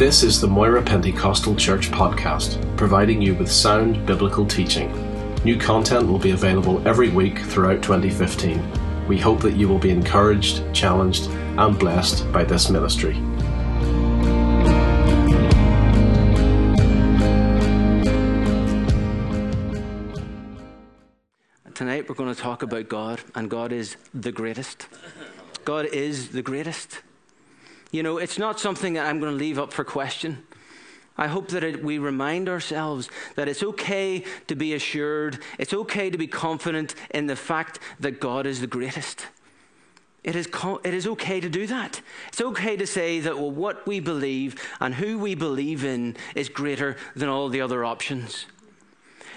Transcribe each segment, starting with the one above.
This is the Moira Pentecostal Church podcast, providing you with sound biblical teaching. New content will be available every week throughout 2015. We hope that you will be encouraged, challenged, and blessed by this ministry. Tonight we're going to talk about God, and God is the greatest. God is the greatest. You know, it's not something that I'm going to leave up for question. I hope that it, we remind ourselves that it's okay to be assured, it's okay to be confident in the fact that God is the greatest. It is, it is okay to do that. It's okay to say that well, what we believe and who we believe in is greater than all the other options.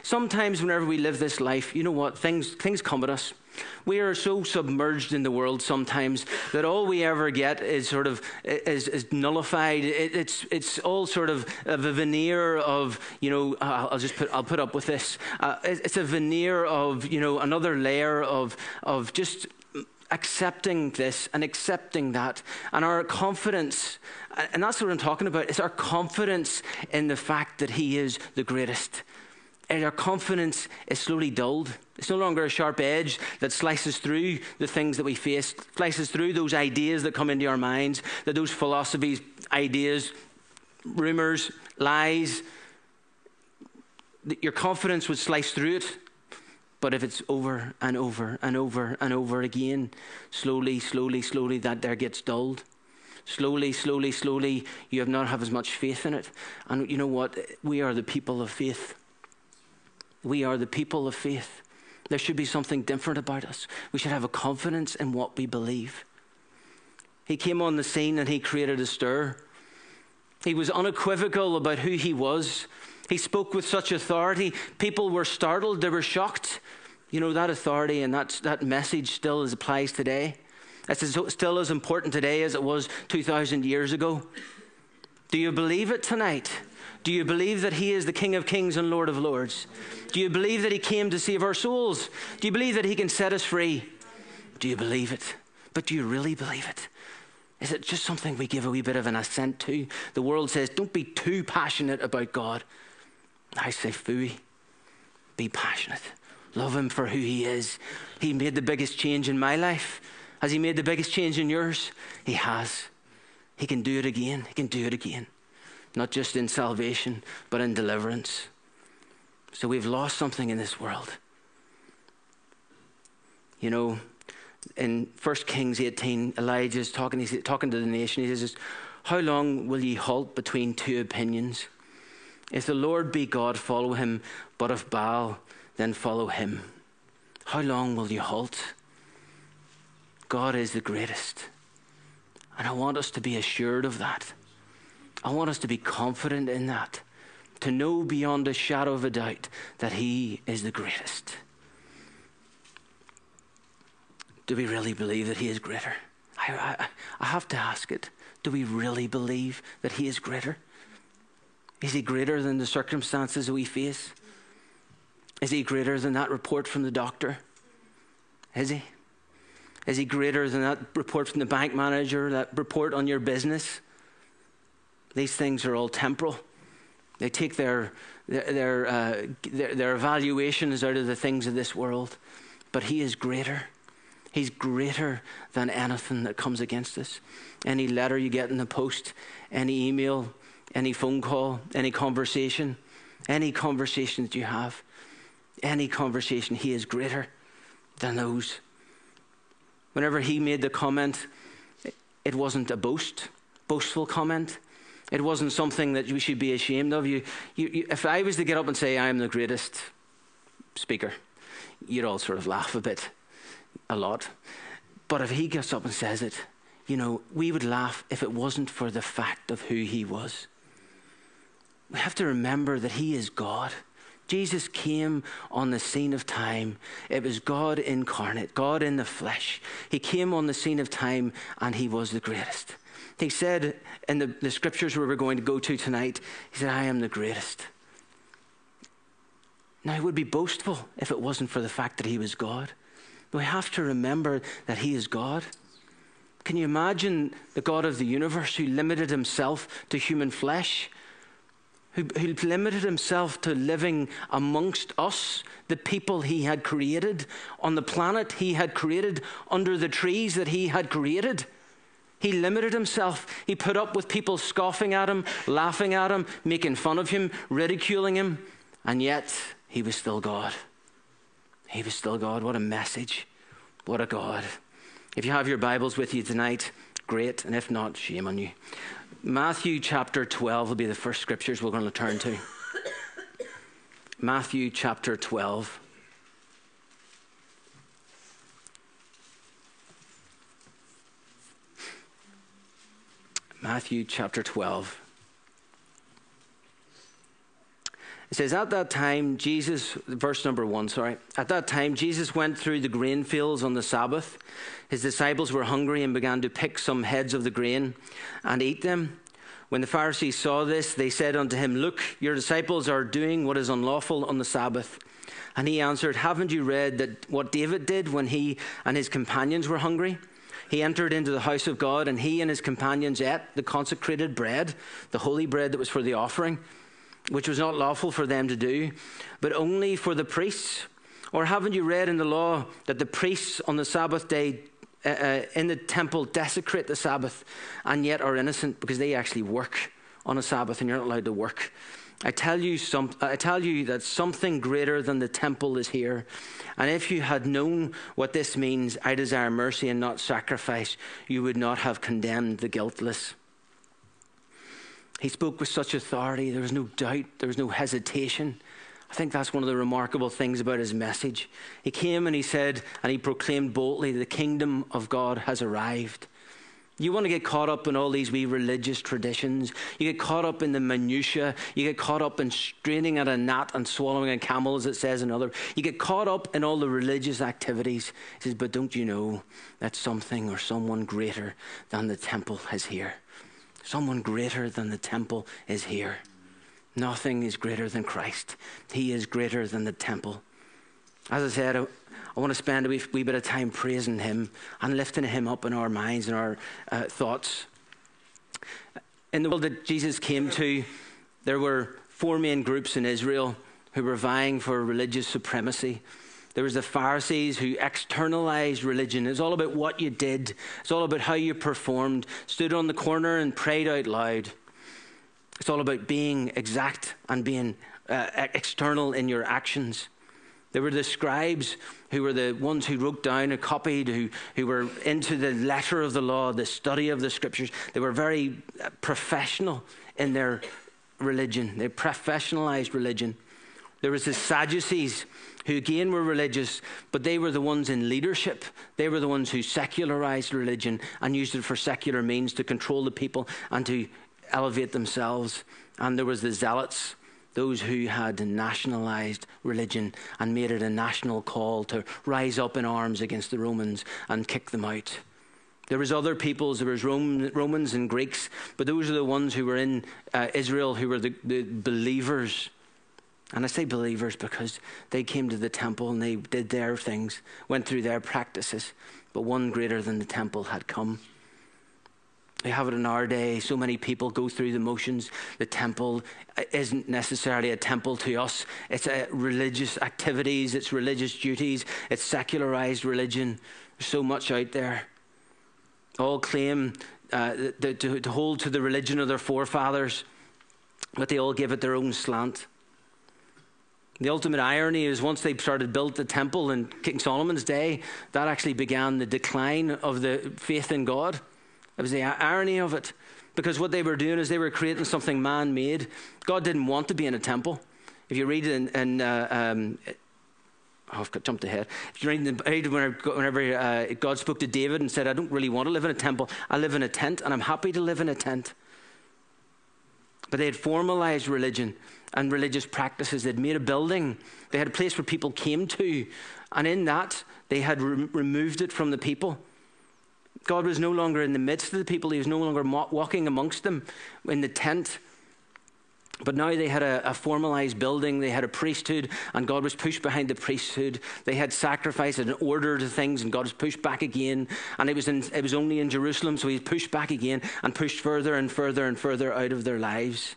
Sometimes, whenever we live this life, you know what? Things, things come at us. We are so submerged in the world sometimes that all we ever get is sort of is, is nullified. It, it's it's all sort of a veneer of you know I'll just put I'll put up with this. Uh, it's a veneer of you know another layer of of just accepting this and accepting that and our confidence and that's what i'm talking about is our confidence in the fact that he is the greatest our confidence is slowly dulled. It's no longer a sharp edge that slices through the things that we face, slices through those ideas that come into our minds, that those philosophies, ideas, rumors, lies. Your confidence would slice through it. But if it's over and over and over and over again, slowly, slowly, slowly, that there gets dulled. Slowly, slowly, slowly, you have not have as much faith in it. And you know what? We are the people of faith. We are the people of faith. There should be something different about us. We should have a confidence in what we believe. He came on the scene and he created a stir. He was unequivocal about who he was. He spoke with such authority. People were startled, they were shocked. You know, that authority and that, that message still applies today. It's still as important today as it was 2,000 years ago. Do you believe it tonight? Do you believe that He is the King of Kings and Lord of Lords? Do you believe that He came to save our souls? Do you believe that He can set us free? Do you believe it? But do you really believe it? Is it just something we give a wee bit of an assent to? The world says, don't be too passionate about God. I say, fooey, be passionate. Love Him for who He is. He made the biggest change in my life. Has He made the biggest change in yours? He has. He can do it again. He can do it again not just in salvation, but in deliverance. So we've lost something in this world. You know, in 1 Kings 18, Elijah's talking, he's talking to the nation. He says, How long will ye halt between two opinions? If the Lord be God, follow him, but if Baal, then follow him. How long will you halt? God is the greatest. And I want us to be assured of that. I want us to be confident in that, to know beyond a shadow of a doubt that He is the greatest. Do we really believe that He is greater? I, I, I have to ask it. Do we really believe that He is greater? Is He greater than the circumstances we face? Is He greater than that report from the doctor? Is He? Is He greater than that report from the bank manager, that report on your business? These things are all temporal. They take their, their, their, uh, their, their evaluations out of the things of this world. But He is greater. He's greater than anything that comes against us. Any letter you get in the post, any email, any phone call, any conversation, any conversation that you have, any conversation, He is greater than those. Whenever He made the comment, it wasn't a boast, boastful comment. It wasn't something that we should be ashamed of. You, you, you, if I was to get up and say, I am the greatest speaker, you'd all sort of laugh a bit, a lot. But if he gets up and says it, you know, we would laugh if it wasn't for the fact of who he was. We have to remember that he is God. Jesus came on the scene of time. It was God incarnate, God in the flesh. He came on the scene of time and he was the greatest. He said in the, the scriptures we're going to go to tonight, He said, I am the greatest. Now, it would be boastful if it wasn't for the fact that He was God. We have to remember that He is God. Can you imagine the God of the universe who limited himself to human flesh? Who, limited himself to living amongst us, the people he had created, on the planet he had created, under the trees that he had created. He limited himself. He put up with people scoffing at him, laughing at him, making fun of him, ridiculing him, and yet he was still God. He was still God. What a message. What a God. If you have your Bibles with you tonight, great, and if not, shame on you. Matthew chapter 12 will be the first scriptures we're going to turn to. Matthew chapter 12. Matthew chapter 12. It says, At that time, Jesus, verse number one, sorry. At that time, Jesus went through the grain fields on the Sabbath. His disciples were hungry and began to pick some heads of the grain and eat them. When the Pharisees saw this, they said unto him, Look, your disciples are doing what is unlawful on the Sabbath. And he answered, Haven't you read that what David did when he and his companions were hungry? He entered into the house of God, and he and his companions ate the consecrated bread, the holy bread that was for the offering which was not lawful for them to do, but only for the priests? Or haven't you read in the law that the priests on the Sabbath day uh, uh, in the temple desecrate the Sabbath and yet are innocent because they actually work on a Sabbath and you're not allowed to work? I tell you some, I tell you that something greater than the temple is here. And if you had known what this means, I desire mercy and not sacrifice, you would not have condemned the guiltless. He spoke with such authority. There was no doubt, there was no hesitation. I think that's one of the remarkable things about his message. He came and he said, and he proclaimed boldly, the kingdom of God has arrived. You want to get caught up in all these wee religious traditions. You get caught up in the minutiae. You get caught up in straining at a gnat and swallowing a camel, as it says in other. You get caught up in all the religious activities. He says, but don't you know that something or someone greater than the temple is here? Someone greater than the temple is here. Nothing is greater than Christ. He is greater than the temple. As I said, I, want to spend a wee, wee, bit of time praising Him and lifting Him up in our minds and our uh, thoughts. In the world that Jesus came to, there were four main groups in Israel who were vying for religious supremacy. There was the Pharisees who externalized religion. It's all about what you did. It's all about how you performed. Stood on the corner and prayed out loud. It's all about being exact and being uh, external in your actions. There were the scribes who were the ones who wrote down and copied, who, who were into the letter of the law, the study of the scriptures. They were very uh, professional in their religion, they professionalized religion. There was the Sadducees who again were religious, but they were the ones in leadership. They were the ones who secularized religion and used it for secular means to control the people and to elevate themselves. And there was the zealots, those who had nationalized religion and made it a national call to rise up in arms against the Romans and kick them out. There was other peoples, there was Romans and Greeks, but those are the ones who were in uh, Israel who were the, the believers and I say believers because they came to the temple and they did their things, went through their practices, but one greater than the temple had come. We have it in our day. So many people go through the motions. The temple isn't necessarily a temple to us. It's religious activities, it's religious duties, it's secularized religion. There's so much out there. All claim uh, to, to hold to the religion of their forefathers, but they all give it their own slant. The ultimate irony is once they started built the temple in King Solomon's day, that actually began the decline of the faith in God. It was the irony of it. Because what they were doing is they were creating something man made. God didn't want to be in a temple. If you read in, in uh, um, oh, I've jumped ahead. If you read, the, whenever uh, God spoke to David and said, I don't really want to live in a temple, I live in a tent, and I'm happy to live in a tent. But they had formalized religion and religious practices. They'd made a building, they had a place where people came to, and in that, they had re- removed it from the people. God was no longer in the midst of the people, He was no longer walking amongst them in the tent. But now they had a, a, formalized building, they had a priesthood, and God was pushed behind the priesthood. They had sacrifice and order to things, and God was pushed back again. And it was, in, it was only in Jerusalem, so he pushed back again and pushed further and further and further out of their lives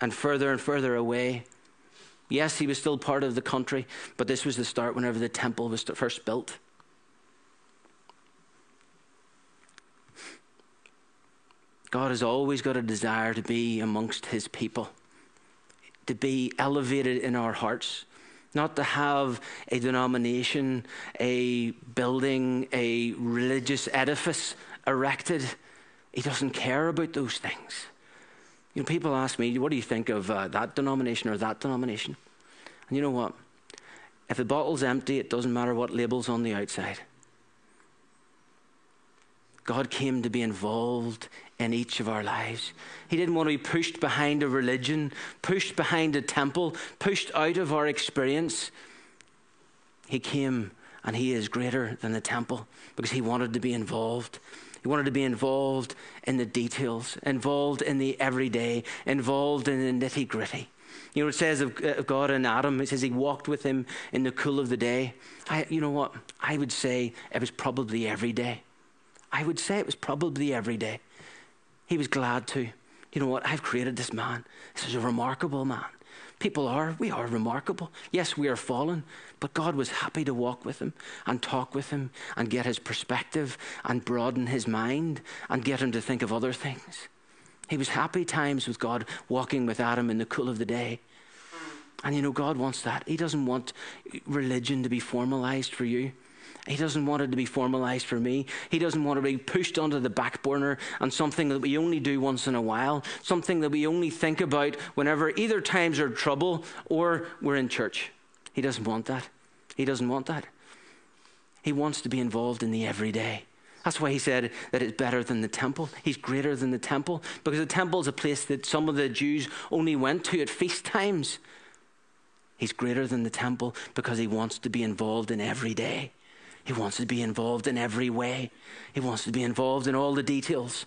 and further and further away. Yes, he was still part of the country, but this was the start whenever the temple was first built. God has always got a desire to be amongst his people, to be elevated in our hearts, not to have a denomination, a building, a religious edifice erected. He doesn't care about those things. You know, people ask me, what do you think of uh, that denomination or that denomination? And you know what? If the bottle's empty, it doesn't matter what label's on the outside. God came to be involved in each of our lives. He didn't want to be pushed behind a religion, pushed behind a temple, pushed out of our experience. He came and He is greater than the temple because He wanted to be involved. He wanted to be involved in the details, involved in the everyday, involved in the nitty gritty. You know, it says of, uh, of, God and Adam, it says he walked with him in the cool of the day. I, you know what? I would say it was probably every day. I would say it was probably every day. He was glad to. You know what? I've created this man. This is a remarkable man. People are, we are remarkable. Yes, we are fallen, but God was happy to walk with him and talk with him and get his perspective and broaden his mind and get him to think of other things. He was happy times with God walking with Adam in the cool of the day. And you know, God wants that. He doesn't want religion to be formalized for you. He doesn't want it to be formalized for me. He doesn't want to be pushed onto the back burner and something that we only do once in a while, something that we only think about whenever either times are trouble or we're in church. He doesn't want that. He doesn't want that. He wants to be involved in the everyday. That's why he said that it's better than the temple. He's greater than the temple because the temple is a place that some of the Jews only went to at feast times. He's greater than the temple because he wants to be involved in every day. He wants to be involved in every way. He wants to be involved in all the details,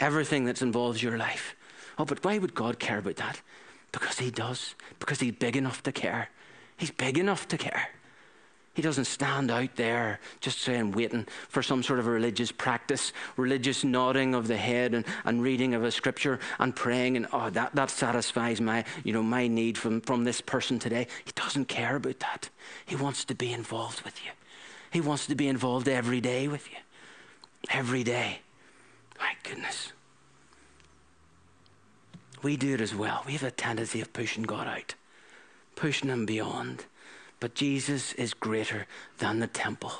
everything that involves your life. Oh, but why would God care about that? Because He does. Because He's big enough to care. He's big enough to care. He doesn't stand out there just saying, waiting for some sort of religious practice, religious nodding of the head and, and reading of a scripture and praying, and oh, that, that satisfies my, you know, my need from, from this person today. He doesn't care about that. He wants to be involved with you. He wants to be involved every day with you. Every day. My goodness. We do it as well. We have a tendency of pushing God out, pushing Him beyond. But Jesus is greater than the temple,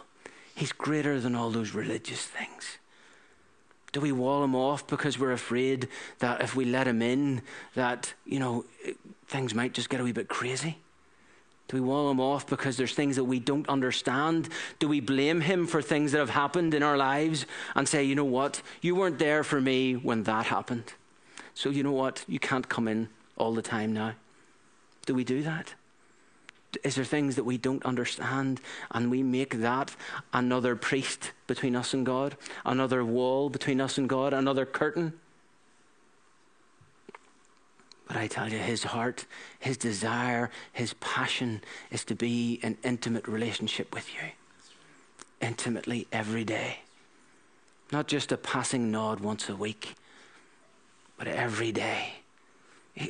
He's greater than all those religious things. Do we wall him off because we're afraid that if we let him in, that, you know, things might just get a wee bit crazy? Do we wall him off because there's things that we don't understand? Do we blame him for things that have happened in our lives and say, you know what, you weren't there for me when that happened? So, you know what, you can't come in all the time now. Do we do that? Is there things that we don't understand and we make that another priest between us and God, another wall between us and God, another curtain? But I tell you, his heart, his desire, his passion is to be in intimate relationship with you. Intimately every day. Not just a passing nod once a week, but every day.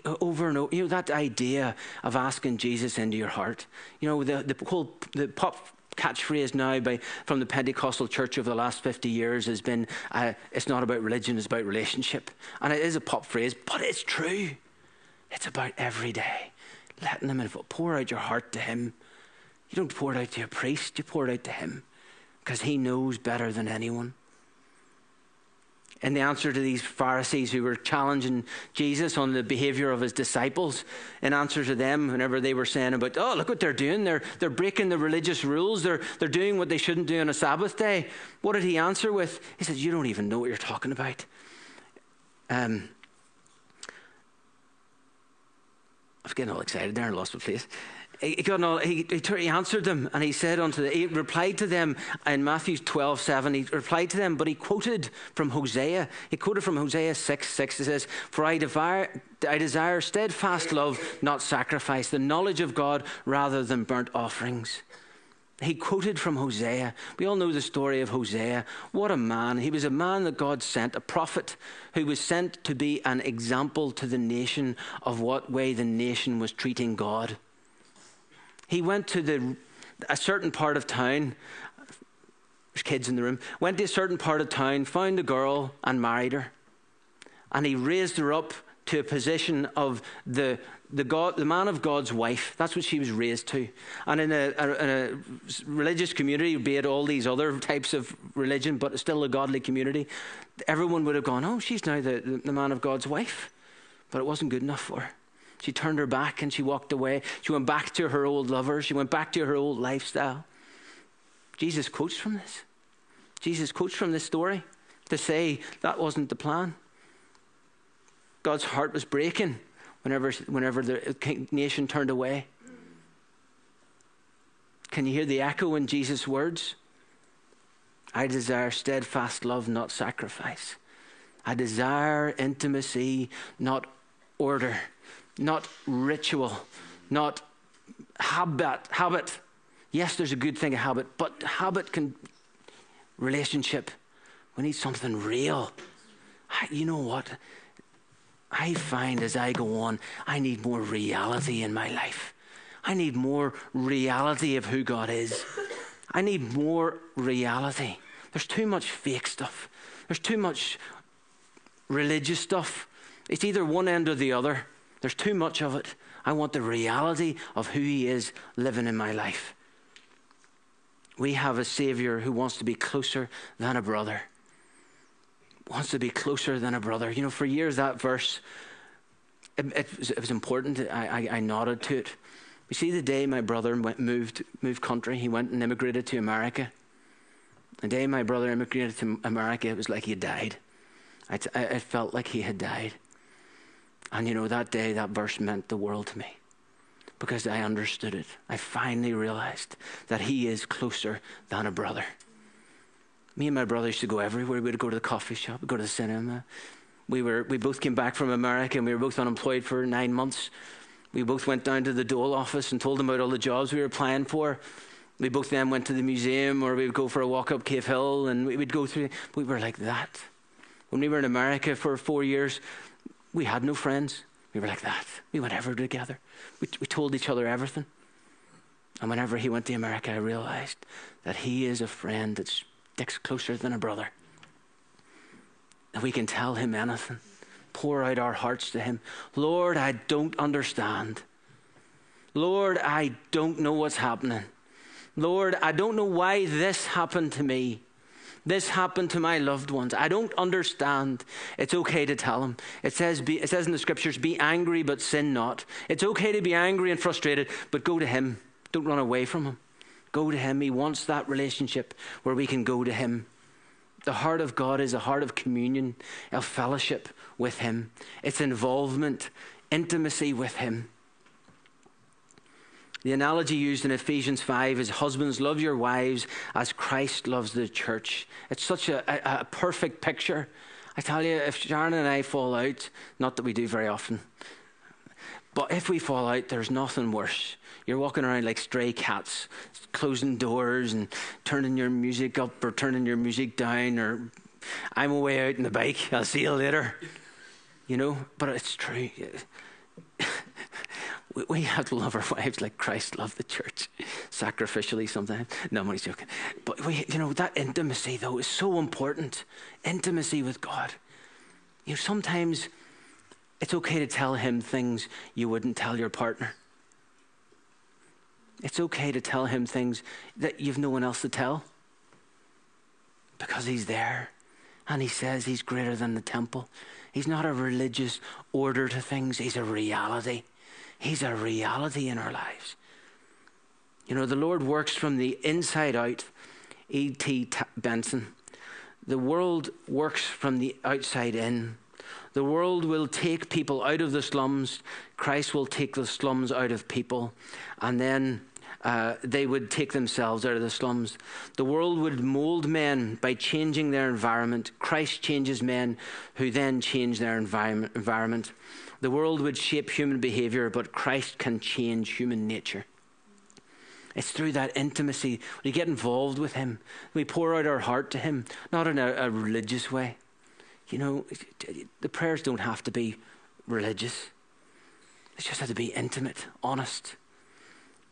Over and over, you know, that idea of asking Jesus into your heart. You know, the, the whole the pop catchphrase now by, from the Pentecostal church over the last 50 years has been uh, it's not about religion, it's about relationship. And it is a pop phrase, but it's true. It's about every day letting Him in. Pour out your heart to Him. You don't pour it out to a priest, you pour it out to Him because He knows better than anyone. And the answer to these Pharisees who were challenging Jesus on the behavior of his disciples, in answer to them, whenever they were saying about, oh, look what they're doing, they're, they're breaking the religious rules, they're, they're doing what they shouldn't do on a Sabbath day, what did he answer with? He said, You don't even know what you're talking about. Um, I was getting all excited there and lost my place. he, got all, he, he, he, answered them and he said unto them, he replied to them in Matthew 12, 7, he replied to them, but he quoted from Hosea. He quoted from Hosea 6, 6. It says, For I desire, I desire steadfast love, not sacrifice, the knowledge of God rather than burnt offerings. He quoted from Hosea. We all know the story of Hosea. What a man. He was a man that God sent, a prophet who was sent to be an example to the nation of what way the nation was treating God. He went to the, a certain part of town. There's kids in the room. Went to a certain part of town, found a girl, and married her. And he raised her up to a position of the, the, God, the man of God's wife. That's what she was raised to. And in a, a, in a religious community, be it all these other types of religion, but still a godly community, everyone would have gone, oh, she's now the, the man of God's wife. But it wasn't good enough for her. She turned her back and she walked away. She went back to her old lover. She went back to her old lifestyle. Jesus quotes from this. Jesus quotes from this story to say that wasn't the plan. God's heart was breaking whenever, whenever the nation turned away. Can you hear the echo in Jesus' words? I desire steadfast love, not sacrifice. I desire intimacy, not order not ritual, not habit. Habit. Yes, there's a good thing, a habit, but habit can relationship. We need something real. You know what? I find as I go on, I need more reality in my life. I need more reality of who God is. I need more reality. There's too much fake stuff. There's too much religious stuff. It's either one end or the other. There's too much of it. I want the reality of who He is living in my life. We have a Savior who wants to be closer than a brother. Wants to be closer than a brother. You know, for years that verse, it, it, was, it was, important. I, I, I, nodded to it. You see, the day my brother went, moved, moved country, he went and immigrated to America. The day my brother immigrated to America, it was like he had died. I, I felt like he had died. And you know, that day, that verse meant the world to me because I understood it. I finally realized that he is closer than a brother. Me and my brother used to go everywhere. We'd go to the coffee shop, we'd go to the cinema. We, were, we both came back from America and we were both unemployed for nine months. We both went down to the Dole office and told them about all the jobs we were applying for. We both then went to the museum or we would go for a walk up Cave Hill and we would go through. We were like that. When we were in America for four years, we had no friends. We were like that. We went ever together. We, we told each other everything. And whenever he went to America, I realized that he is a friend that sticks closer than a brother. That we can tell him anything, pour out our hearts to him. Lord, I don't understand. Lord, I don't know what's happening. Lord, I don't know why this happened to me. This happened to my loved ones. I don't understand. It's okay to tell them. It says, be, it says in the scriptures, be angry but sin not. It's okay to be angry and frustrated, but go to Him. Don't run away from Him. Go to Him. He wants that relationship where we can go to Him. The heart of God is a heart of communion, of fellowship with Him. It's involvement, intimacy with Him. The analogy used in Ephesians 5 is husbands, love your wives as Christ loves the church. It's such a, a, a, perfect picture. I tell you, if Sharon and I fall out, not that we do very often, but if we fall out, there's nothing worse. You're walking around like stray cats, closing doors and turning your music up or turning your music down, or I'm away out in the bike, I'll see you later. You know, but it's true we, we have to love our wives like Christ loved the church, sacrificially sometimes. No, I'm only joking. But we, you know, that intimacy though is so important. Intimacy with God. You know, sometimes it's okay to tell him things you wouldn't tell your partner. It's okay to tell him things that you've no one else to tell because he's there. And he says he's greater than the temple. He's not a religious order to things, he's a reality. He's a reality in our lives. You know, the Lord works from the inside out. E.T. Benson. The world works from the outside in. The world will take people out of the slums. Christ will take the slums out of people. And then uh, they would take themselves out of the slums. The world would mold men by changing their environment. Christ changes men who then change their environment. The world would shape human behavior, but Christ can change human nature. It's through that intimacy. We get involved with Him. We pour out our heart to Him, not in a, a religious way. You know, the prayers don't have to be religious, they just have to be intimate, honest.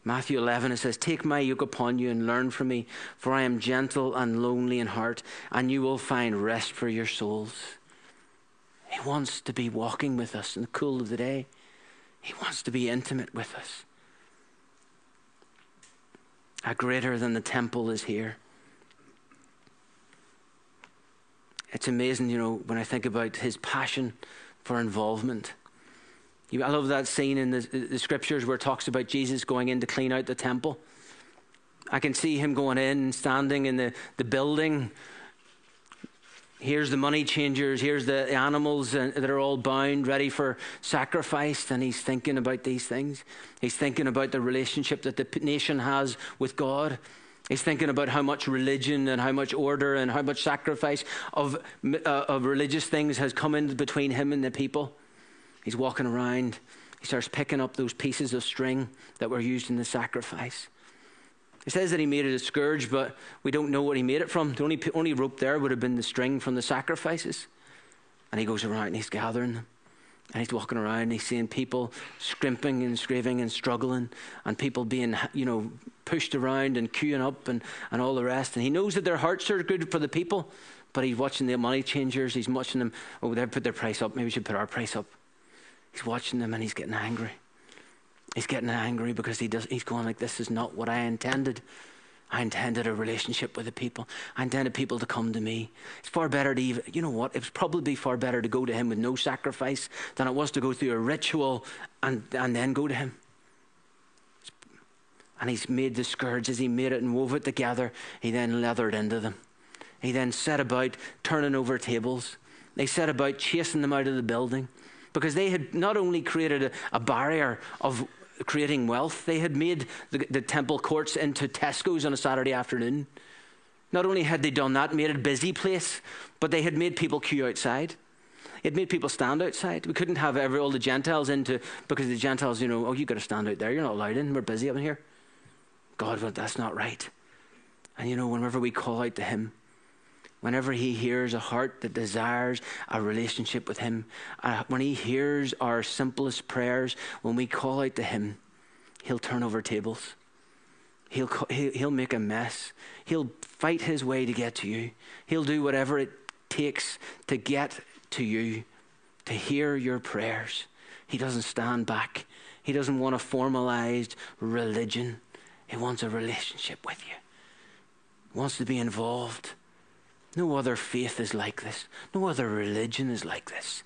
Matthew 11, it says, Take my yoke upon you and learn from me, for I am gentle and lonely in heart, and you will find rest for your souls. He wants to be walking with us in the cool of the day. He wants to be intimate with us. A greater than the temple is here. It's amazing, you know, when I think about his passion for involvement. I love that scene in the, the scriptures where it talks about Jesus going in to clean out the temple. I can see him going in and standing in the, the building. Here's the money changers, here's the animals that are all bound, ready for sacrifice. And he's thinking about these things. He's thinking about the relationship that the nation has with God. He's thinking about how much religion and how much order and how much sacrifice of, uh, of religious things has come in between him and the people. He's walking around. He starts picking up those pieces of string that were used in the sacrifice. It says that he made it a scourge, but we don't know what he made it from. The only, only rope there would have been the string from the sacrifices. And he goes around and he's gathering them. And he's walking around and he's seeing people scrimping and scraping and struggling, and people being, you know, pushed around and queuing up and, and all the rest. And he knows that their hearts are good for the people, but he's watching the money changers. He's watching them, oh, they put their price up. Maybe we should put our price up. He's watching them and he's getting angry. He's getting angry because he does, he's going like, this is not what I intended. I intended a relationship with the people. I intended people to come to me. It's far better to even, you know what? It was probably far better to go to him with no sacrifice than it was to go through a ritual and, and then go to him. And he's made the scourges, he made it and wove it together. He then leathered into them. He then set about turning over tables. They set about chasing them out of the building because they had not only created a, a barrier of creating wealth. They had made the, the temple courts into Tesco's on a Saturday afternoon. Not only had they done that, made it a busy place, but they had made people queue outside. It made people stand outside. We couldn't have every, all the Gentiles into because the Gentiles, you know, oh, you got to stand out there. You're not allowed in. We're busy up in here. God, well, that's not right. And you know, whenever we call out to Him, whenever he hears a heart that desires a relationship with him, uh, when he hears our simplest prayers, when we call out to him, he'll turn over tables. He'll, he'll make a mess. He'll fight his way to get to you. He'll do whatever it takes to get to you, to hear your prayers. He doesn't stand back. He doesn't want a formalized religion. He wants a relationship with you. He wants to be involved. No other faith is like this. No other religion is like this.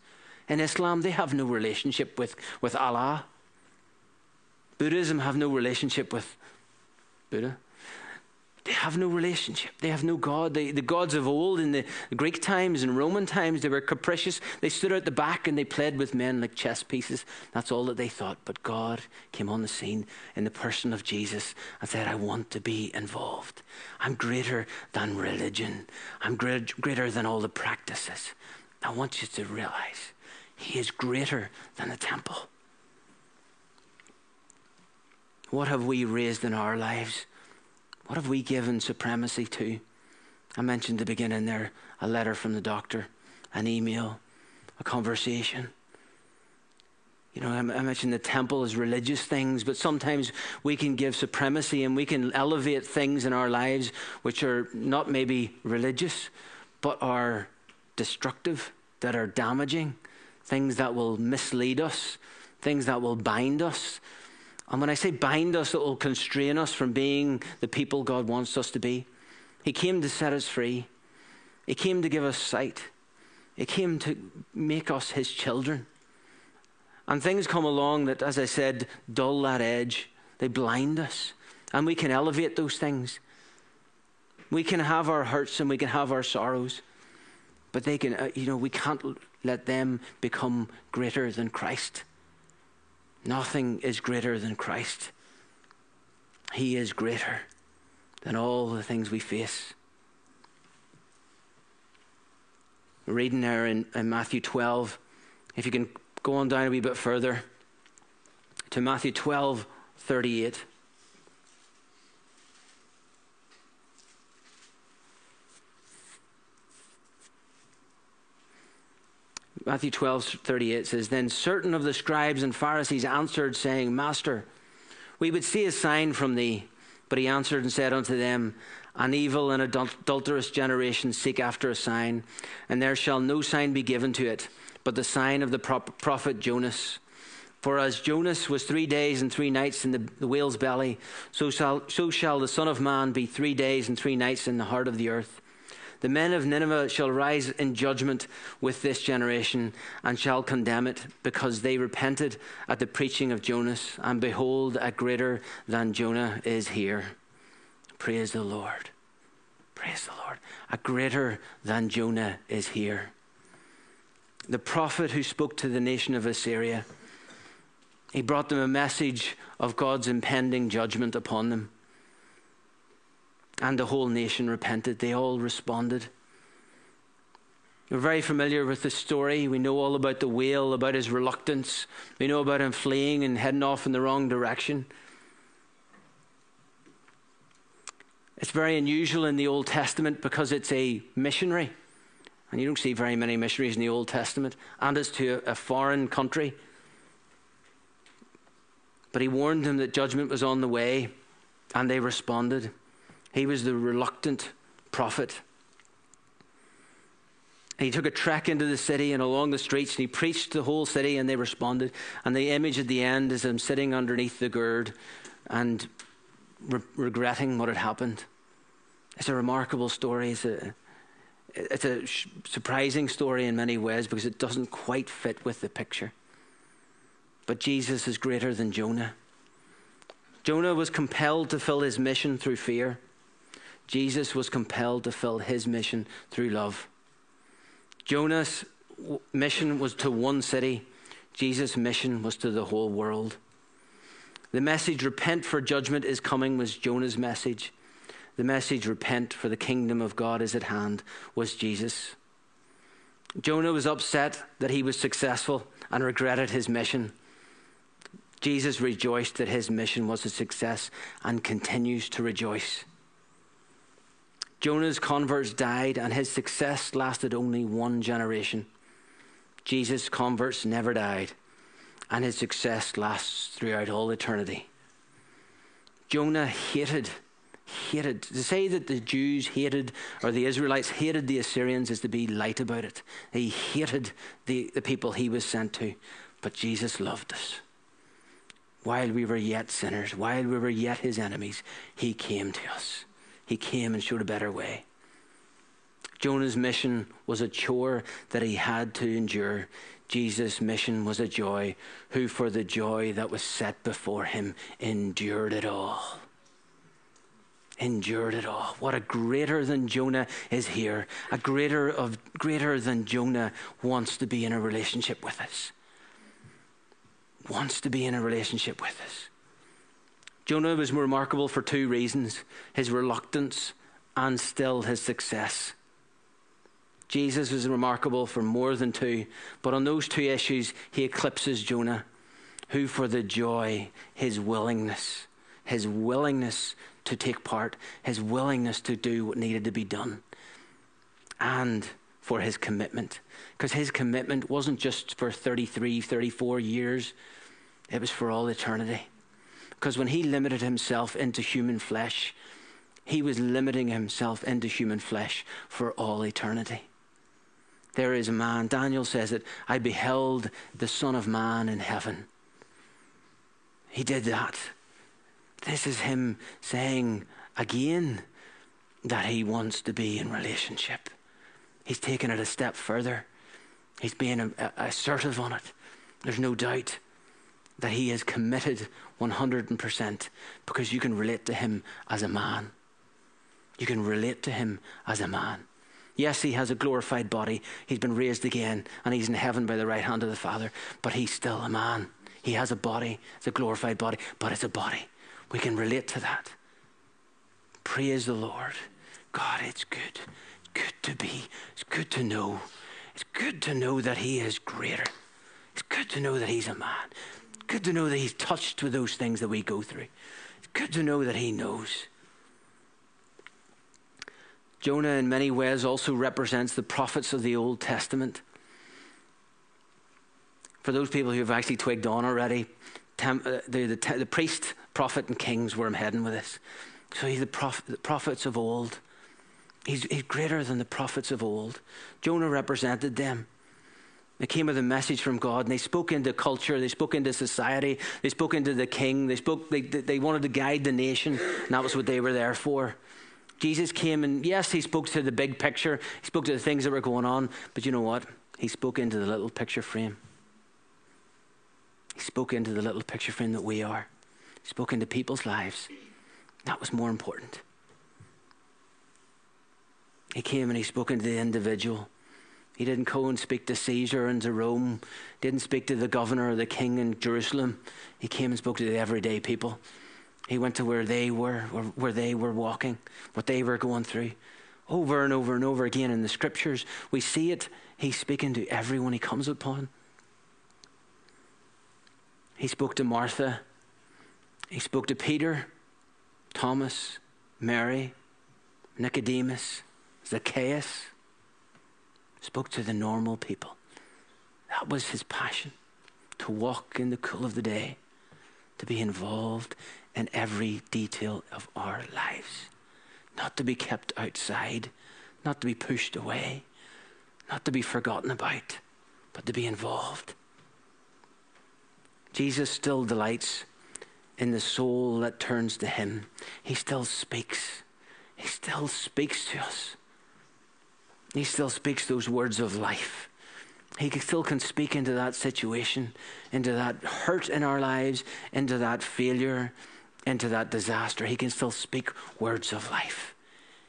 In Islam, they have no relationship with, with Allah. Buddhism have no relationship with Buddha. They have no relationship. They have no God. They, the gods of old in the Greek times and Roman times, they were capricious. They stood out the back and they played with men like chess pieces. That's all that they thought. But God came on the scene in the person of Jesus and said, I want to be involved. I'm greater than religion, I'm great, greater than all the practices. I want you to realize He is greater than the temple. What have we raised in our lives? What have we given supremacy to? I mentioned at the beginning there a letter from the doctor, an email, a conversation. You know, I mentioned the temple as religious things, but sometimes we can give supremacy and we can elevate things in our lives which are not maybe religious, but are destructive, that are damaging, things that will mislead us, things that will bind us, and when I say bind us, it will constrain us from being the people God wants us to be. He came to set us free, He came to give us sight, He came to make us His children. And things come along that, as I said, dull that edge, they blind us. And we can elevate those things. We can have our hurts and we can have our sorrows, but they can, uh, you know, we can't let them become greater than Christ. Nothing is greater than Christ. He is greater than all the things we face. reading there in, in Matthew 12. If you can go on down a wee bit further to Matthew 12, 38. Matthew 12, 38 says, Then certain of the scribes and Pharisees answered, saying, Master, we would see a sign from thee. But he answered and said unto them, An evil and adulterous generation seek after a sign, and there shall no sign be given to it, but the sign of the prophet Jonas. For as Jonas was three days and three nights in the, whale's belly, so shall, so shall the Son of Man be three days and three nights in the heart of the earth. The men of Nineveh shall rise in judgment with this generation and shall condemn it, because they repented at the preaching of Jonas, and behold, a greater than Jonah is here. Praise the Lord. Praise the Lord. A greater than Jonah is here. The prophet who spoke to the nation of Assyria, he brought them a message of God's impending judgment upon them and the whole nation repented. They all responded. We're very familiar with the story. We know all about the whale, about his reluctance. We know about him fleeing and heading off in the wrong direction. It's very unusual in the Old Testament because it's a missionary. And you don't see very many missionaries in the Old Testament. And it's to a foreign country. But he warned them that judgment was on the way, and they responded. He was the reluctant prophet. He took a trek into the city and along the streets, and he preached the whole city, and they responded. And the image at the end is him sitting underneath the gird and re- regretting what had happened. It's a remarkable story. It's a, it's a sh- surprising story in many ways because it doesn't quite fit with the picture. But Jesus is greater than Jonah. Jonah was compelled to fill his mission through fear. Jesus was compelled to fill his mission through love. Jonah's mission was to one city, Jesus' mission was to the whole world. The message, repent for judgment is coming, was Jonah's message. The message, repent for the kingdom of God is at hand, was Jesus. Jonah was upset that he was successful and regretted his mission. Jesus rejoiced that his mission was a success and continues to rejoice. Jonah's converts died, and his success lasted only one generation. Jesus' converts never died, and his success lasts throughout all eternity. Jonah hated, hated. To say that the Jews hated, or the Israelites hated the Assyrians, is to be light about it. He hated the, the people he was sent to, but Jesus loved us. While we were yet sinners, while we were yet his enemies, he came to us he came and showed a better way. Jonah's mission was a chore that he had to endure. Jesus' mission was a joy, who for the joy that was set before him endured it all. Endured it all. What a greater than Jonah is here. A greater of greater than Jonah wants to be in a relationship with us. Wants to be in a relationship with us. Jonah was remarkable for two reasons his reluctance and still his success. Jesus was remarkable for more than two, but on those two issues, he eclipses Jonah, who, for the joy, his willingness, his willingness to take part, his willingness to do what needed to be done, and for his commitment. Because his commitment wasn't just for 33, 34 years, it was for all eternity. Because when he limited himself into human flesh, he was limiting himself into human flesh for all eternity. There is a man, Daniel says it, I beheld the Son of Man in heaven. He did that. This is him saying again that he wants to be in relationship. He's taken it a step further. He's being assertive on it. There's no doubt that he is committed 100% because you can relate to him as a man. You can relate to him as a man. Yes, he has a glorified body. He's been raised again, and he's in heaven by the right hand of the Father, but he's still a man. He has a body, it's a glorified body, but it's a body. We can relate to that. Praise the Lord. God, it's good. It's good to be. It's good to know. It's good to know that He is greater. It's good to know that He's a man. Good to know that He's touched with those things that we go through. It's good to know that He knows. Jonah, in many ways, also represents the prophets of the Old Testament. For those people who have actually twigged on already, uh, the, the, the priest, prophet, and kings where I'm heading with this. So he's the, prophet, the prophets of old. He's, he's greater than the prophets of old. Jonah represented them. They came with a message from God and they spoke into culture, they spoke into society, they spoke into the king, they, spoke, they, they wanted to guide the nation, and that was what they were there for. Jesus came and, yes, he spoke to the big picture, he spoke to the things that were going on, but you know what? He spoke into the little picture frame. He spoke into the little picture frame that we are, he spoke into people's lives. That was more important. He came and he spoke into the individual. He didn't go and speak to Caesar and to Rome, didn't speak to the governor or the king in Jerusalem. He came and spoke to the everyday people. He went to where they were, where they were walking, what they were going through. Over and over and over again in the scriptures, we see it. He's speaking to everyone he comes upon. He spoke to Martha. He spoke to Peter, Thomas, Mary, Nicodemus. Zacchaeus spoke to the normal people. That was his passion to walk in the cool of the day, to be involved in every detail of our lives, not to be kept outside, not to be pushed away, not to be forgotten about, but to be involved. Jesus still delights in the soul that turns to him. He still speaks. He still speaks to us. He still speaks those words of life. He still can speak into that situation, into that hurt in our lives, into that failure, into that disaster. He can still speak words of life.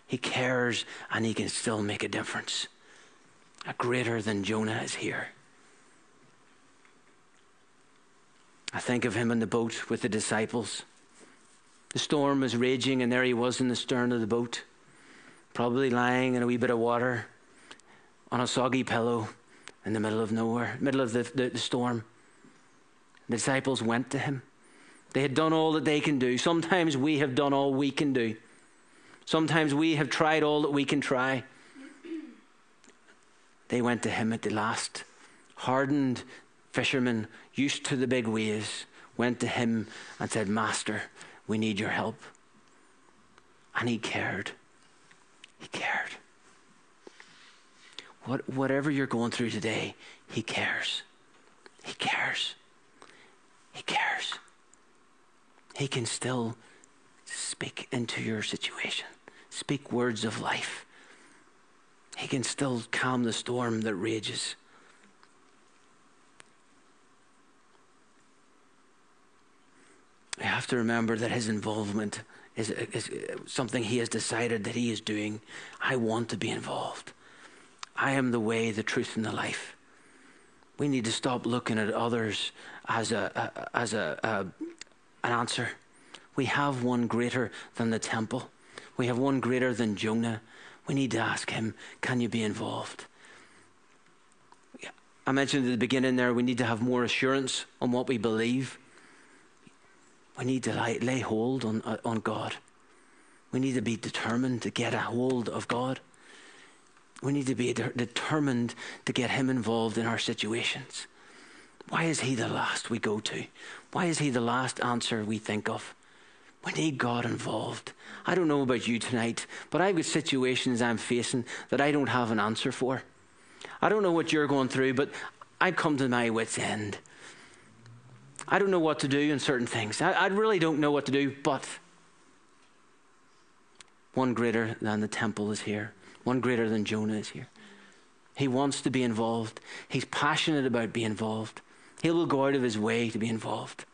He cares and he can still make a difference. A greater than Jonah is here. I think of him in the boat with the disciples. The storm was raging, and there he was in the stern of the boat, probably lying in a wee bit of water, on a soggy pillow in the middle of nowhere, middle of the, the, the storm. The disciples went to him. They had done all that they can do. Sometimes we have done all we can do. Sometimes we have tried all that we can try. They went to him at the last. Hardened fishermen, used to the big waves, went to him and said, Master, we need your help. And he cared. He cared. What, whatever you're going through today, He cares. He cares. He cares. He can still speak into your situation, speak words of life. He can still calm the storm that rages. I have to remember that his involvement is, is something he has decided that he is doing. I want to be involved. I am the way, the truth, and the life. We need to stop looking at others as a, a as a, a an answer. We have one greater than the temple. We have one greater than Jonah. We need to ask him, can you be involved? I mentioned at the beginning there, we need to have more assurance on what we believe. We need to lay, lay hold on, uh, on God. We need to be determined to get a hold of God. We need to be de- determined to get Him involved in our situations. Why is He the last we go to? Why is He the last answer we think of? We need God involved. I don't know about you tonight, but I've got situations I'm facing that I don't have an answer for. I don't know what you're going through, but I've come to my wits' end. I don't know what to do in certain things. I, I really don't know what to do, but one greater than the temple is here. One greater than Jonah is here. He wants to be involved. He's passionate about being involved. He will go out of his way to be involved.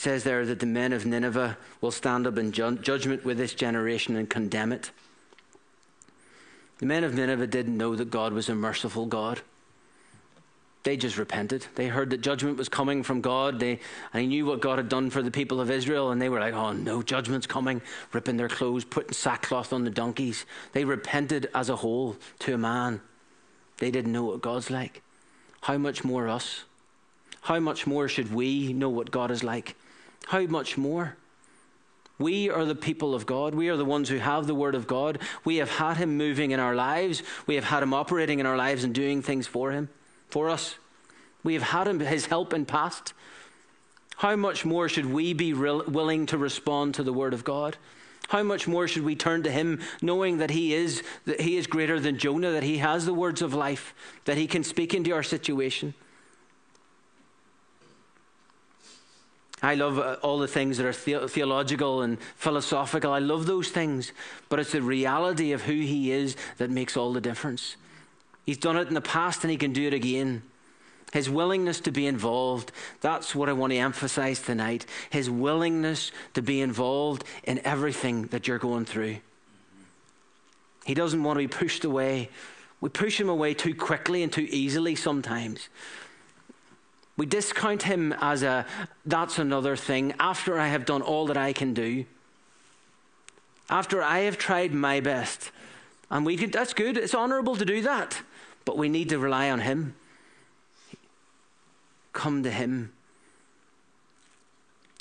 says there that the men of Nineveh will stand up in ju- judgment with this generation and condemn it. The men of Nineveh didn't know that God was a merciful God. They just repented. They heard that judgment was coming from God. They, and they knew what God had done for the people of Israel, and they were like, oh no, judgment's coming, ripping their clothes, putting sackcloth on the donkeys. They repented as a whole to a man. They didn't know what God's like. How much more us? How much more should we know what God is like? How much more? We are the people of God. We are the ones who have the Word of God. We have had Him moving in our lives. We have had Him operating in our lives and doing things for Him, for us. We have had His help in past. How much more should we be willing to respond to the Word of God? How much more should we turn to Him, knowing that He is that He is greater than Jonah, that He has the words of life, that He can speak into our situation? I love uh, all the things that are the- theological and philosophical. I love those things. But it's the reality of who He is that makes all the difference. He's done it in the past and He can do it again. His willingness to be involved. That's what I want to emphasize tonight. His willingness to be involved in everything that you're going through. He doesn't want to be pushed away. We push him away too quickly and too easily sometimes. We discount him as a that's another thing after I have done all that I can do. After I have tried my best. And we could, that's good. It's honorable to do that. But we need to rely on him. Come to him.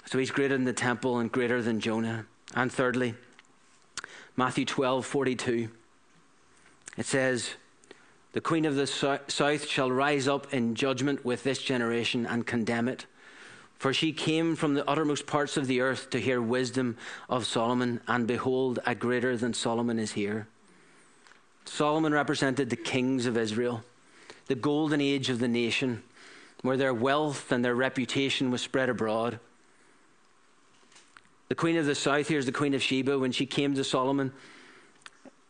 So he's greater than the temple and greater than Jonah. And thirdly, Matthew 12 42. It says, the queen of the south shall rise up in judgment with this generation and condemn it. For she came from the uttermost parts of the earth to hear wisdom of Solomon, and behold, a greater than Solomon is here. Solomon represented the kings of Israel, the golden age of the nation, where their wealth and their reputation was spread abroad. The queen of the south, here's the queen of Sheba, when she came to Solomon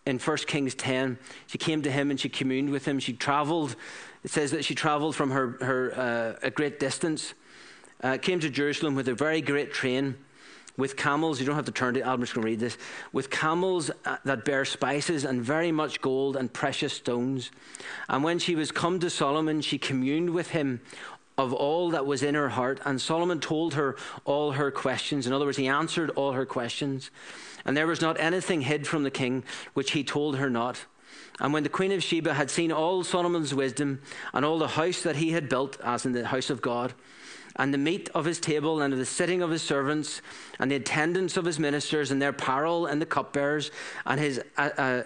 in 1 Kings 10. She came to him and she communed with him. She traveled, it says that she traveled from her, her uh, a great distance, uh, came to Jerusalem with a very great train with camels. You don't have to turn to it, I'm just going to read this. With camels uh, that bear spices and very much gold and precious stones. And when she was come to Solomon, she communed with him of all that was in her heart. And Solomon told her all her questions. In other words, he answered all her questions. And there was not anything hid from the king which he told her not. And when the queen of Sheba had seen all Solomon's wisdom and all the house that he had built, as in the house of God, and the meat of his table and of the sitting of his servants and the attendance of his ministers and their apparel and the cupbearers and his uh, uh,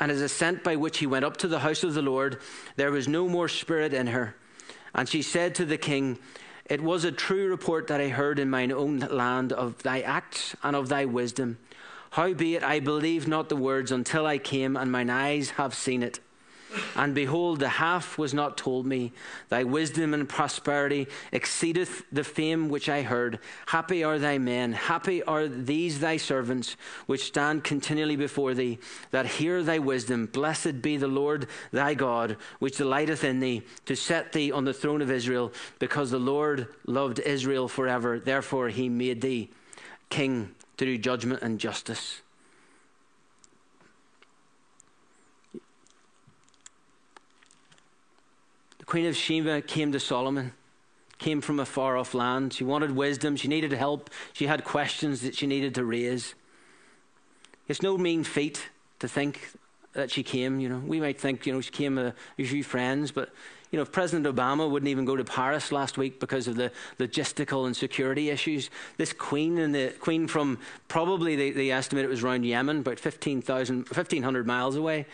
and his ascent by which he went up to the house of the Lord, there was no more spirit in her. And she said to the king, It was a true report that I heard in mine own land of thy acts and of thy wisdom. Howbeit I believed not the words until I came, and mine eyes have seen it. And behold, the half was not told me. Thy wisdom and prosperity exceedeth the fame which I heard. Happy are thy men, happy are these thy servants, which stand continually before thee, that hear thy wisdom. Blessed be the Lord thy God, which delighteth in thee, to set thee on the throne of Israel, because the Lord loved Israel forever. Therefore he made thee king to do judgment and justice. Queen of Sheba came to Solomon, came from a far off land. She wanted wisdom, she needed help, she had questions that she needed to raise. It's no mean feat to think that she came. You know, we might think, you know, she came with a few friends, but you know, if President Obama wouldn't even go to Paris last week because of the logistical and security issues, this queen and the queen from probably they, they estimate it was around Yemen, about 15,000, 1,500 miles away.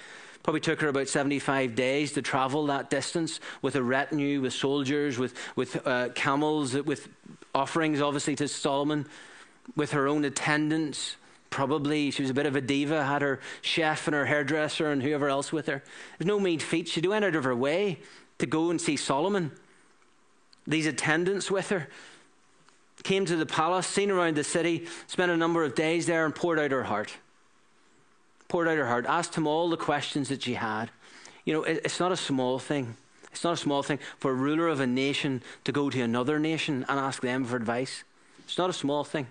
Probably took her about 75 days to travel that distance with a retinue, with soldiers, with, with uh, camels, with offerings, obviously, to Solomon, with her own attendants. Probably she was a bit of a diva, had her chef and her hairdresser and whoever else with her. Was no mean feat. She went out of her way to go and see Solomon. These attendants with her came to the palace, seen around the city, spent a number of days there, and poured out her heart poured out her heart, asked him all the questions that she had. You know, it, it's not a small thing. It's not a small thing for a ruler of a nation to go to another nation and ask them for advice. It's not a small thing.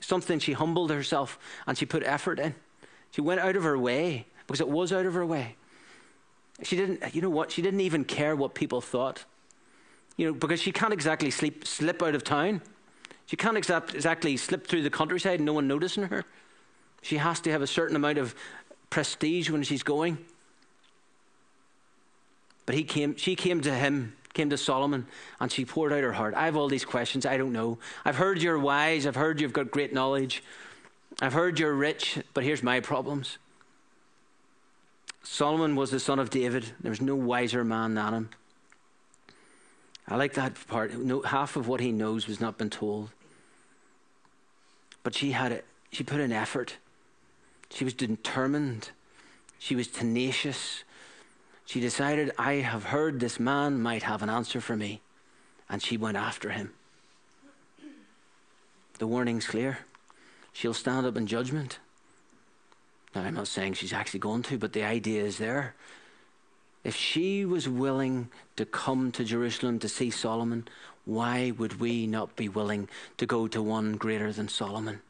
Something she humbled herself and she put effort in. She went out of her way because it was out of her way. She didn't, you know what? She didn't even care what people thought. You know, because she can't exactly sleep, slip out of town. She can't exactly slip through the countryside and no one noticing her. She has to have a certain amount of prestige when she's going. But he came, she came to him, came to Solomon, and she poured out her heart. I have all these questions. I don't know. I've heard you're wise. I've heard you've got great knowledge. I've heard you're rich, but here's my problems. Solomon was the son of David. There was no wiser man than him. I like that part. No, half of what he knows was not been told. But she had it. She put an effort. She was determined. She was tenacious. She decided, I have heard this man might have an answer for me. And she went after him. The warning's clear. She'll stand up in judgment. Now, I'm not saying she's actually going to, but the idea is there. If she was willing to come to Jerusalem to see Solomon, why would we not be willing to go to one greater than Solomon?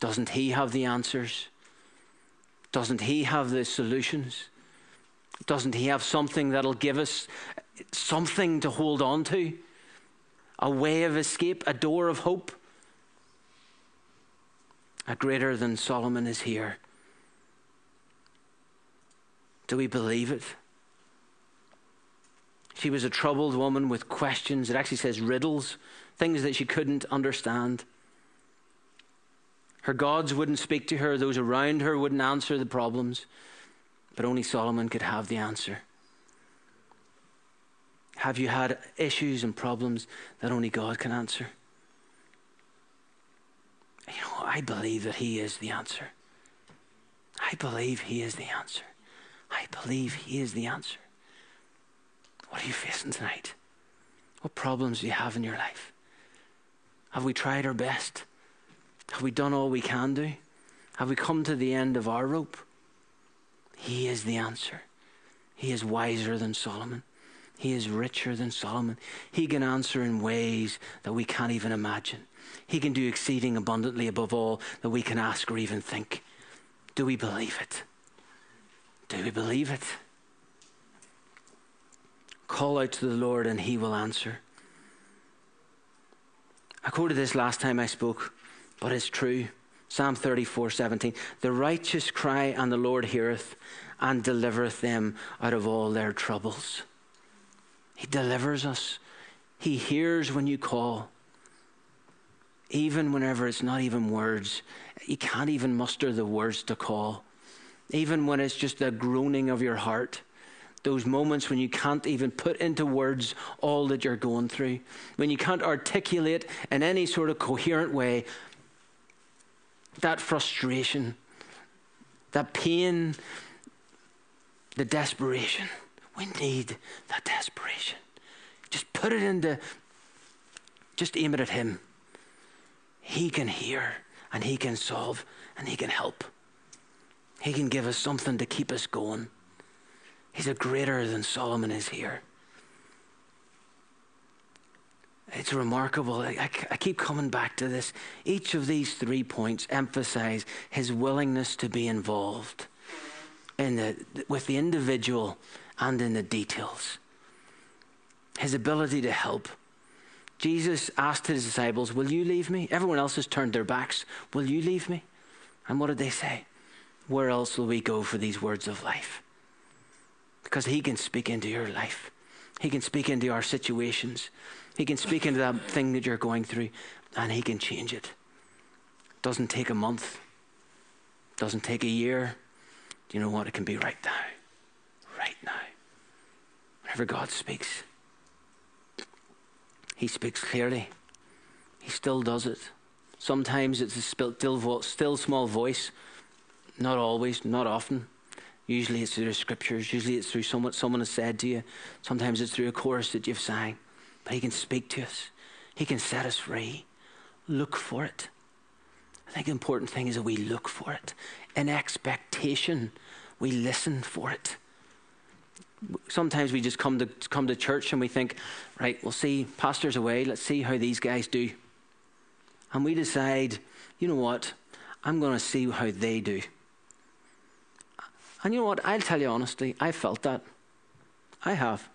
Doesn't he have the answers? Doesn't he have the solutions? Doesn't he have something that'll give us something to hold on to? A way of escape, a door of hope? A greater than Solomon is here. Do we believe it? She was a troubled woman with questions. It actually says riddles, things that she couldn't understand. Her gods wouldn't speak to her, those around her wouldn't answer the problems, but only Solomon could have the answer. Have you had issues and problems that only God can answer? You know, I believe that He is the answer. I believe He is the answer. I believe He is the answer. What are you facing tonight? What problems do you have in your life? Have we tried our best? Have we done all we can do? Have we come to the end of our rope? He is the answer. He is wiser than Solomon. He is richer than Solomon. He can answer in ways that we can't even imagine. He can do exceeding abundantly above all that we can ask or even think. Do we believe it? Do we believe it? Call out to the Lord and he will answer. I quoted this last time I spoke, but it's true. Psalm 34 17. The righteous cry, and the Lord heareth and delivereth them out of all their troubles. He delivers us. He hears when you call. Even whenever it's not even words, you can't even muster the words to call. Even when it's just the groaning of your heart, those moments when you can't even put into words all that you're going through, when you can't articulate in any sort of coherent way that frustration, that pain, the desperation. We need that desperation. Just put it into, just aim it at Him. He can hear and He can solve and He can help. He can give us something to keep us going. He's a greater than Solomon is here. It's remarkable. I, I, keep coming back to this. Each of these three points emphasize his willingness to be involved in the, with the individual and in the details. His ability to help. Jesus asked his disciples, Will you leave me? Everyone else has turned their backs. Will you leave me? And what did they say? Where else will we go for these words of life? Because he can speak into your life, he can speak into our situations, he can speak into that thing that you're going through, and he can change it. Doesn't take a month, doesn't take a year, do you know what? It can be right now. Right now. Whenever God speaks, He speaks clearly. He still does it. Sometimes it's a still, still small voice. Not always, not often. Usually it's through the scriptures. Usually it's through someone someone has said to you. Sometimes it's through a chorus that you've sang. But He can speak to us. He can set us free. Look for it. I think the important thing is that we look for it in expectation. We listen for it. Sometimes we just come to come to church and we think, right, we'll see pastors away. Let's see how these guys do, and we decide, you know what, I'm going to see how they do. And you know what? I'll tell you honestly, I felt that. I have.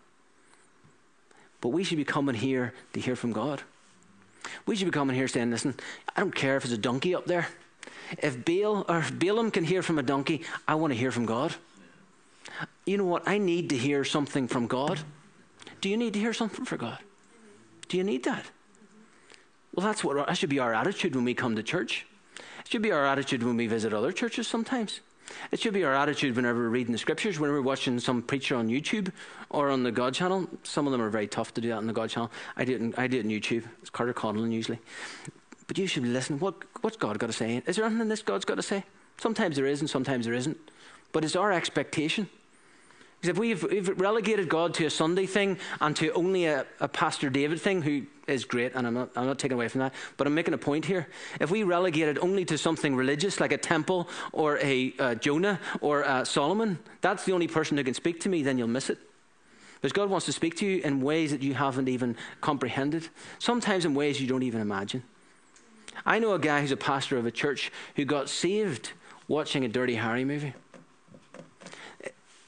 But we should be coming here to hear from God. We should be coming here saying, listen, I don't care if it's a donkey up there. If Baal or if Balaam can hear from a donkey, I want to hear from God. You know what? I need to hear something from God. Do you need to hear something from God? Do you need that? Well, that's what that should be our attitude when we come to church. It should be our attitude when we visit other churches sometimes. It should be our attitude whenever we're reading the scriptures, whenever we're watching some preacher on YouTube or on the God channel. Some of them are very tough to do that on the God channel. I do it, in, I do it on YouTube. It's Carter Conlon usually. But you should be listening. What, what's God got to say? Is there anything this God's got to say? Sometimes there is and sometimes there isn't. But it's our expectation. Because if we've, we've, relegated God to a Sunday thing and to only a, a, Pastor David thing, who is great, and I'm not, I'm not taking away from that, but I'm making a point here. If we relegate it only to something religious like a temple or a uh, Jonah or uh, Solomon, that's the only person who can speak to me, then you'll miss it. Because God wants to speak to you in ways that you haven't even comprehended, sometimes in ways you don't even imagine. I know a guy who's a pastor of a church who got saved watching a Dirty Harry movie.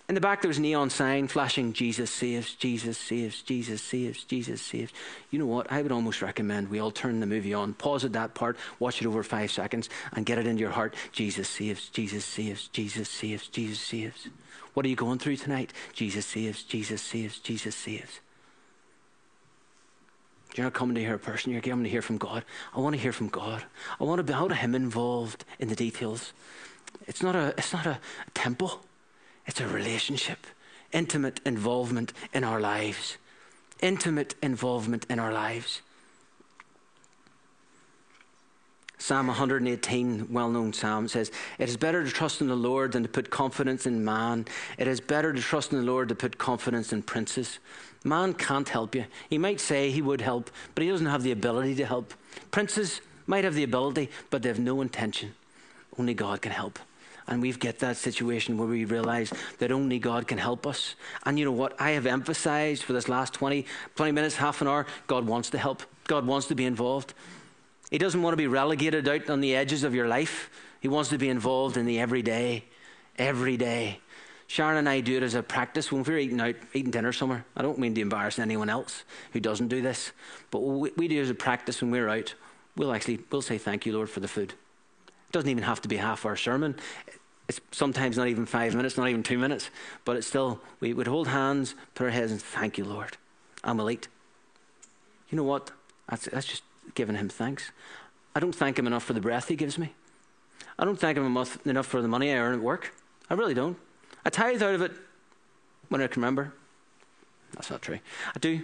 In the back, there was a neon sign flashing Jesus saves, Jesus saves, Jesus saves, Jesus saves. You know what? I would almost recommend we all turn the movie on, pause at that part, watch it over five seconds, and get it into your heart. Jesus saves, Jesus saves, Jesus saves, Jesus saves. What are you going through tonight? Jesus saves, Jesus saves, Jesus saves. You're not coming to hear a person, you're coming to hear from God. I want to hear from God. I want to be, I Him involved in the details. It's not a, it's not a temple. It's a relationship, intimate involvement in our lives. Intimate involvement in our lives. Psalm 118, well known psalm, says, It is better to trust in the Lord than to put confidence in man. It is better to trust in the Lord than to put confidence in princes. Man can't help you. He might say he would help, but he doesn't have the ability to help. Princes might have the ability, but they have no intention. Only God can help. And we've get that situation where we realize that only God can help us. And you know what? I have emphasized for this last 20, 20 minutes, half an hour, God wants to help. God wants to be involved. He doesn't want to be relegated out on the edges of your life. He wants to be involved in the everyday, every day. Sharon and I do it as a practice when we're eating out, eating dinner somewhere. I don't mean to embarrass anyone else who doesn't do this, but we, we do it as a practice when we're out. We'll actually we'll say thank you, Lord, for the food doesn't even have to be half our sermon. It's sometimes not even five minutes, not even two minutes, but it's still, we would hold hands, put our heads, and thank you, Lord. We'll eat. You know what? That's, that's just giving him thanks. I don't thank him enough for the breath he gives me. I don't thank him enough, enough for the money I earn at work. I really don't. I tithe out of it when I can remember. That's not true. I do.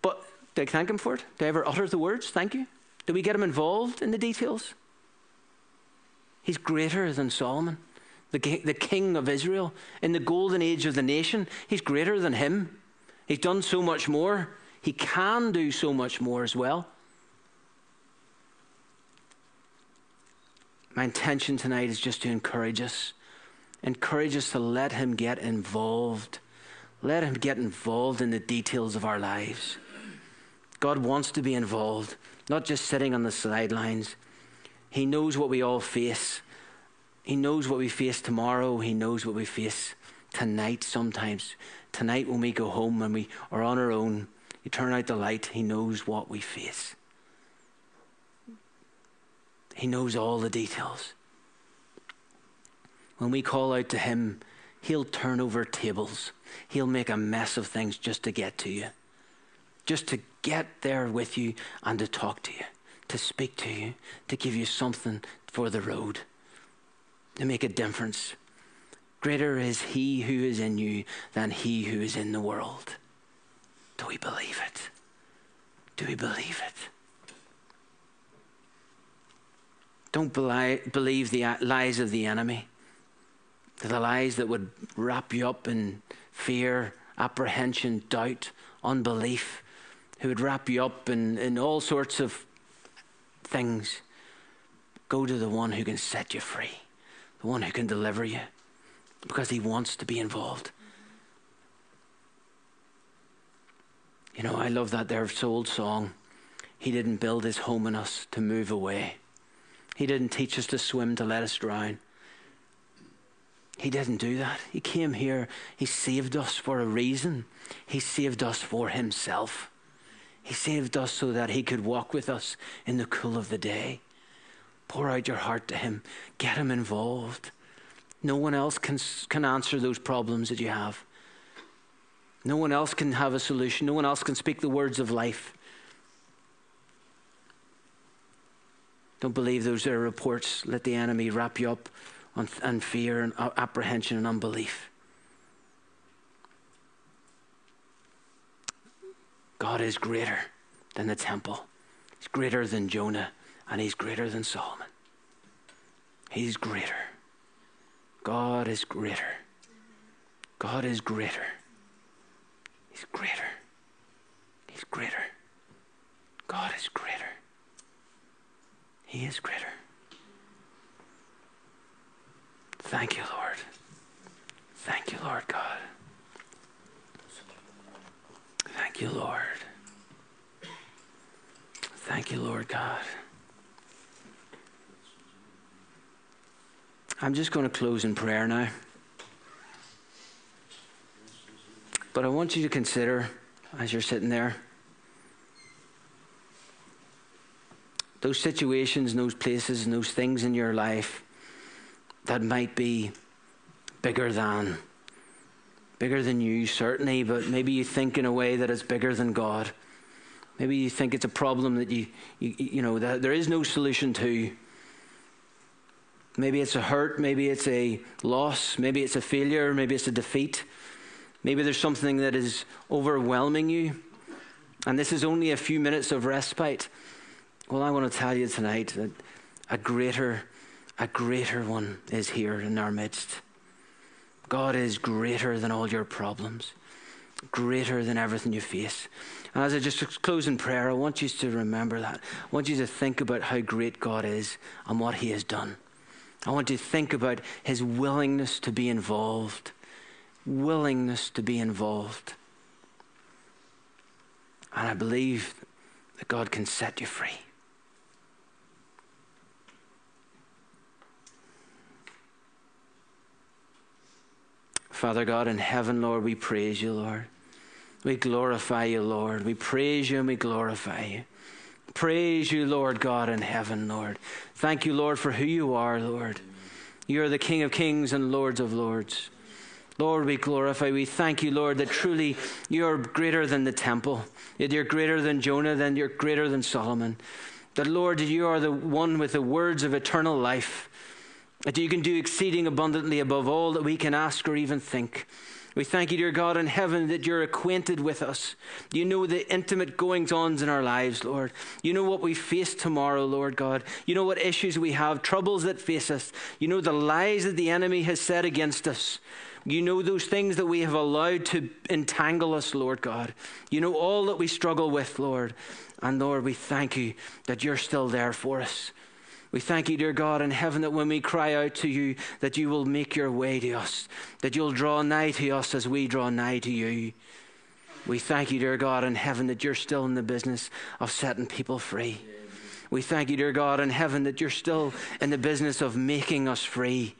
But do I thank him for it? Do I ever utter the words, thank you? Do we get him involved in the details? He's greater than Solomon, the, the king of Israel. In the golden age of the nation, he's greater than him. He's done so much more. He can do so much more as well. My intention tonight is just to encourage us. Encourage us to let him get involved. Let him get involved in the details of our lives. God wants to be involved, not just sitting on the sidelines. He knows what we all face. He knows what we face tomorrow. He knows what we face tonight sometimes. Tonight, when we go home and we are on our own, you turn out the light, He knows what we face. He knows all the details. When we call out to Him, He'll turn over tables. He'll make a mess of things just to get to you, just to get there with you and to talk to you to speak to you, to give you something for the road, to make a difference. Greater is He who is in you than He who is in the world. Do we believe it? Do we believe it? Don't believe the uh, lies of the enemy, the lies that would wrap you up in fear, apprehension, doubt, unbelief, who would wrap you up in, in all sorts of things, go to the one who can set you free, the one who can deliver you, because he wants to be involved. You know, I love that there old song. He didn't build his home in us to move away. He didn't teach us to swim to let us drown. He didn't do that. He came here. He saved us for a reason. He saved us for himself. He saved us so that he could walk with us in the cool of the day. Pour out your heart to him. Get him involved. No one else can, can answer those problems that you have. No one else can have a solution. No one else can speak the words of life. Don't believe those are reports. Let the enemy wrap you up on, on fear and uh, apprehension and unbelief. God is greater than the temple. He's greater than Jonah, and he's greater than Solomon. He's greater. God is greater. God is greater. He's greater. He's greater. God is greater. He is greater. Thank you, Lord. Thank you, Lord God. Thank you, Lord. Thank you, Lord God. I'm just going to close in prayer now. But I want you to consider, as you're sitting there, those situations and those places and those things in your life that might be bigger than bigger than you certainly but maybe you think in a way that it's bigger than god. Maybe you think it's a problem that you you, you know that there is no solution to. Maybe it's a hurt maybe it's a loss maybe it's a failure maybe it's a defeat. Maybe there's something that is overwhelming you. And this is only a few minutes of respite. Well i want to tell you tonight that a greater a greater one is here in our midst. God is greater than all your problems, greater than everything you face. And as I just close in prayer, I want you to remember that. I want you to think about how great God is and what He has done. I want you to think about His willingness to be involved. Willingness to be involved. And I believe that God can set you free. Father God in heaven, Lord, we praise you, Lord. We glorify you, Lord. We praise you and we glorify you. Praise you, Lord God in heaven, Lord. Thank you, Lord, for who you are, Lord. You are the King of kings and Lords of lords. Lord, we glorify, we thank you, Lord, that truly you're greater than the temple, that you're greater than Jonah, that you're greater than Solomon. That, Lord, you are the one with the words of eternal life that you can do exceeding abundantly above all that we can ask or even think. We thank you, dear God in heaven, that you're acquainted with us. You know the intimate goings ons in our lives, Lord. You know what we face tomorrow, Lord God. You know what issues we have, troubles that face us. You know the lies that the enemy has said against us. You know those things that we have allowed to entangle us, Lord God. You know all that we struggle with, Lord. And Lord, we thank you that you're still there for us. We thank you, dear God in heaven, that when we cry out to you, that you will make your way to us, that you'll draw nigh to us as we draw nigh to you. We thank you, dear God in heaven, that you're still in the business of setting people free. We thank you, dear God in heaven, that you're still in the business of making us free.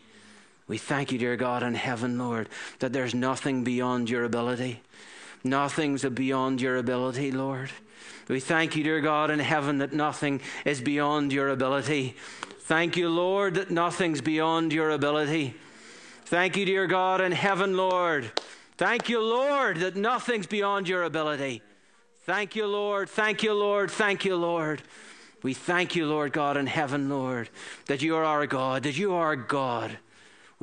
We thank you, dear God in heaven, Lord, that there's nothing beyond your ability. Nothing's beyond your ability, Lord. We thank you, dear God in heaven, that nothing is beyond your ability. Thank you, Lord, that nothing's beyond your ability. Thank you, dear God in heaven, Lord. Thank you, Lord, that nothing's beyond your ability. Thank you, Lord. Thank you, Lord. Thank you, Lord. We thank you, Lord God in heaven, Lord, that you are our God, that you are God.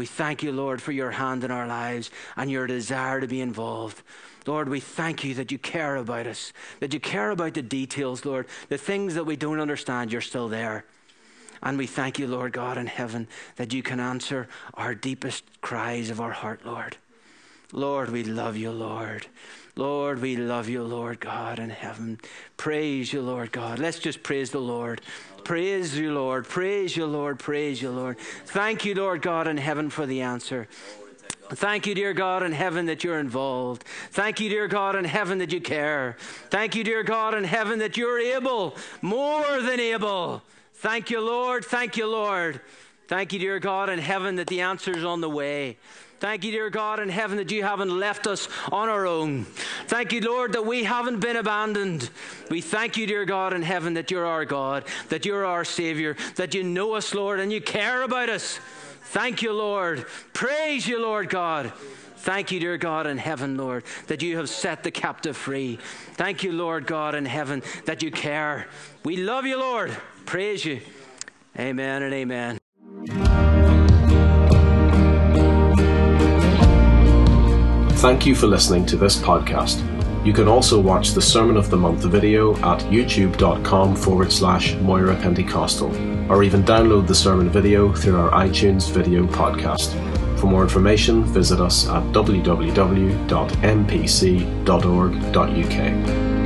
We thank you, Lord, for your hand in our lives and your desire to be involved. Lord, we thank you that you care about us, that you care about the details, Lord. The things that we don't understand, you're still there. And we thank you, Lord God in heaven, that you can answer our deepest cries of our heart, Lord. Lord, we love you, Lord. Lord, we love you, Lord God in heaven. Praise you, Lord God. Let's just praise the Lord. Praise you, Lord. Praise you, Lord. Praise you, Lord. Thank you, Lord God in heaven, for the answer. Thank you, dear God in heaven, that you're involved. Thank you, dear God in heaven, that you care. Thank you, dear God in heaven, that you're able, more than able. Thank you, Lord. Thank you, Lord. Thank you, dear God in heaven, that the answer's on the way. Thank you, dear God in heaven, that you haven't left us on our own. Thank you, Lord, that we haven't been abandoned. We thank you, dear God in heaven, that you're our God, that you're our Savior, that you know us, Lord, and you care about us. Thank you, Lord. Praise you, Lord God. Thank you, dear God in heaven, Lord, that you have set the captive free. Thank you, Lord God in heaven, that you care. We love you, Lord. Praise you. Amen and amen. Thank you for listening to this podcast. You can also watch the Sermon of the Month video at youtube.com forward slash Moira Pentecostal, or even download the sermon video through our iTunes video podcast. For more information, visit us at www.mpc.org.uk.